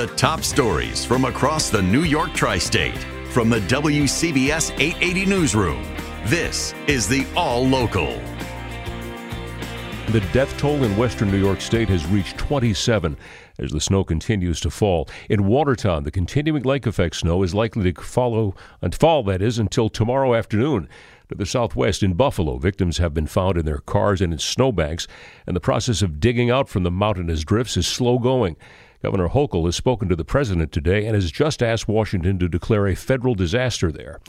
The top stories from across the New York tri state from the WCBS 880 Newsroom. This is the All Local. The death toll in western New York State has reached 27 as the snow continues to fall. In Watertown, the continuing lake effect snow is likely to follow and fall that is until tomorrow afternoon. To the southwest in Buffalo, victims have been found in their cars and in snowbanks, and the process of digging out from the mountainous drifts is slow going. Governor Hochul has spoken to the president today and has just asked Washington to declare a federal disaster there.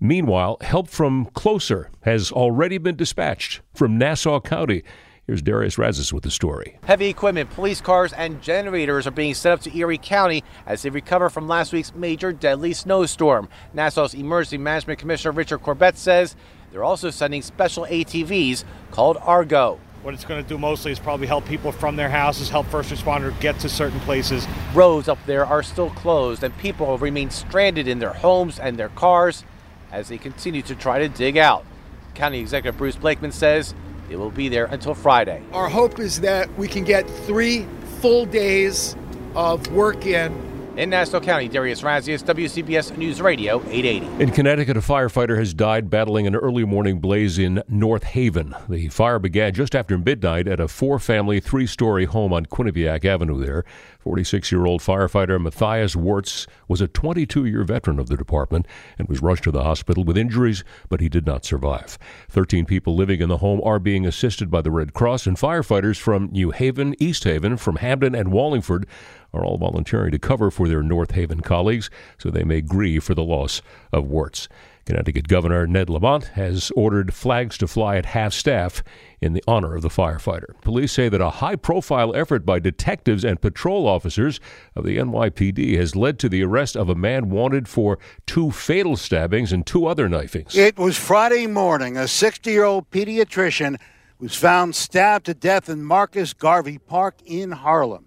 Meanwhile, help from closer has already been dispatched from Nassau County. Here's Darius Radzius with the story. Heavy equipment, police cars, and generators are being sent up to Erie County as they recover from last week's major deadly snowstorm. Nassau's Emergency Management Commissioner Richard Corbett says they're also sending special ATVs called Argo. What it's going to do mostly is probably help people from their houses, help first responders get to certain places. Roads up there are still closed, and people remain stranded in their homes and their cars as they continue to try to dig out. County Executive Bruce Blakeman says they will be there until Friday. Our hope is that we can get three full days of work in in Nassau County, Darius Radzius, WCBS News Radio 880. In Connecticut, a firefighter has died battling an early morning blaze in North Haven. The fire began just after midnight at a four family, three story home on Quinnipiac Avenue there. 46 year old firefighter Matthias Wirtz was a 22 year veteran of the department and was rushed to the hospital with injuries, but he did not survive. 13 people living in the home are being assisted by the Red Cross, and firefighters from New Haven, East Haven, from Hamden, and Wallingford are all volunteering to cover for their North Haven colleagues so they may grieve for the loss of Wirtz. Connecticut Governor Ned Lamont has ordered flags to fly at half staff in the honor of the firefighter. Police say that a high profile effort by detectives and patrol officers of the NYPD has led to the arrest of a man wanted for two fatal stabbings and two other knifings. It was Friday morning. A 60 year old pediatrician was found stabbed to death in Marcus Garvey Park in Harlem.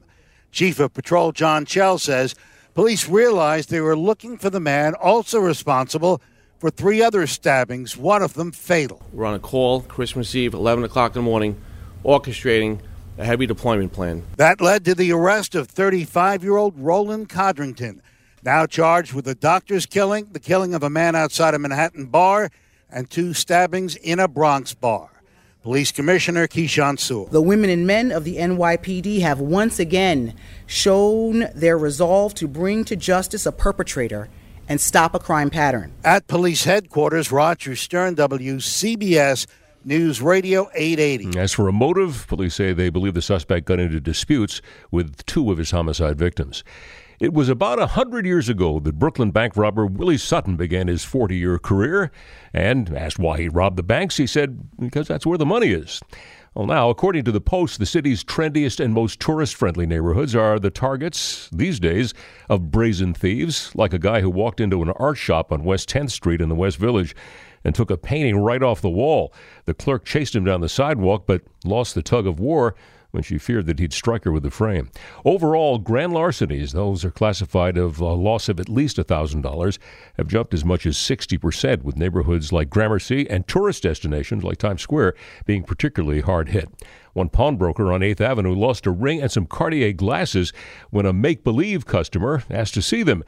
Chief of Patrol John Chell says police realized they were looking for the man also responsible for three other stabbings, one of them fatal. We're on a call Christmas Eve, 11 o'clock in the morning, orchestrating a heavy deployment plan. That led to the arrest of 35 year old Roland Codrington, now charged with a doctor's killing, the killing of a man outside a Manhattan bar, and two stabbings in a Bronx bar. Police Commissioner Keechant Sewell. The women and men of the NYPD have once again shown their resolve to bring to justice a perpetrator and stop a crime pattern. At police headquarters, Roger Stern, WCBS News Radio 880. Mm, as for a motive, police say they believe the suspect got into disputes with two of his homicide victims. It was about a hundred years ago that Brooklyn bank robber Willie Sutton began his 40 year career. And asked why he robbed the banks, he said, because that's where the money is. Well, now, according to the Post, the city's trendiest and most tourist friendly neighborhoods are the targets these days of brazen thieves, like a guy who walked into an art shop on West 10th Street in the West Village and took a painting right off the wall. The clerk chased him down the sidewalk but lost the tug of war when she feared that he'd strike her with the frame. Overall, grand larcenies, those are classified of a loss of at least $1,000, have jumped as much as 60%, with neighborhoods like Gramercy and tourist destinations like Times Square being particularly hard hit. One pawnbroker on 8th Avenue lost a ring and some Cartier glasses when a make believe customer asked to see them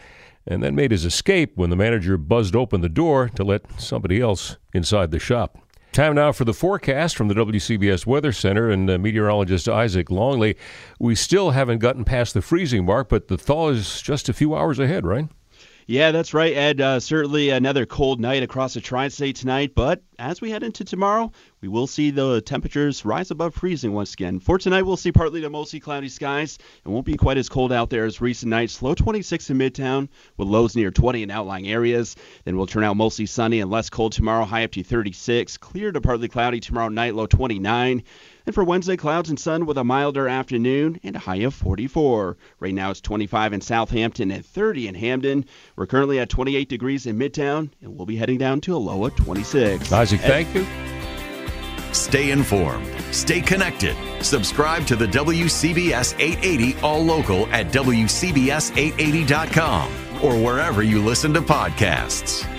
and then made his escape when the manager buzzed open the door to let somebody else inside the shop. Time now for the forecast from the WCBS Weather Center and uh, meteorologist Isaac Longley. We still haven't gotten past the freezing mark, but the thaw is just a few hours ahead, right? Yeah, that's right, Ed. Uh, certainly another cold night across the tri state tonight, but as we head into tomorrow, we will see the temperatures rise above freezing once again. For tonight, we'll see partly to mostly cloudy skies. It won't be quite as cold out there as recent nights. Low 26 in Midtown, with lows near 20 in outlying areas. Then we'll turn out mostly sunny and less cold tomorrow, high up to 36. Clear to partly cloudy tomorrow night, low 29. And for Wednesday, clouds and sun with a milder afternoon and a high of 44. Right now it's 25 in Southampton and 30 in Hamden. We're currently at 28 degrees in Midtown, and we'll be heading down to a low of 26. Isaac, thank you. Stay informed. Stay connected. Subscribe to the WCBS 880 All Local at WCBS880.com or wherever you listen to podcasts.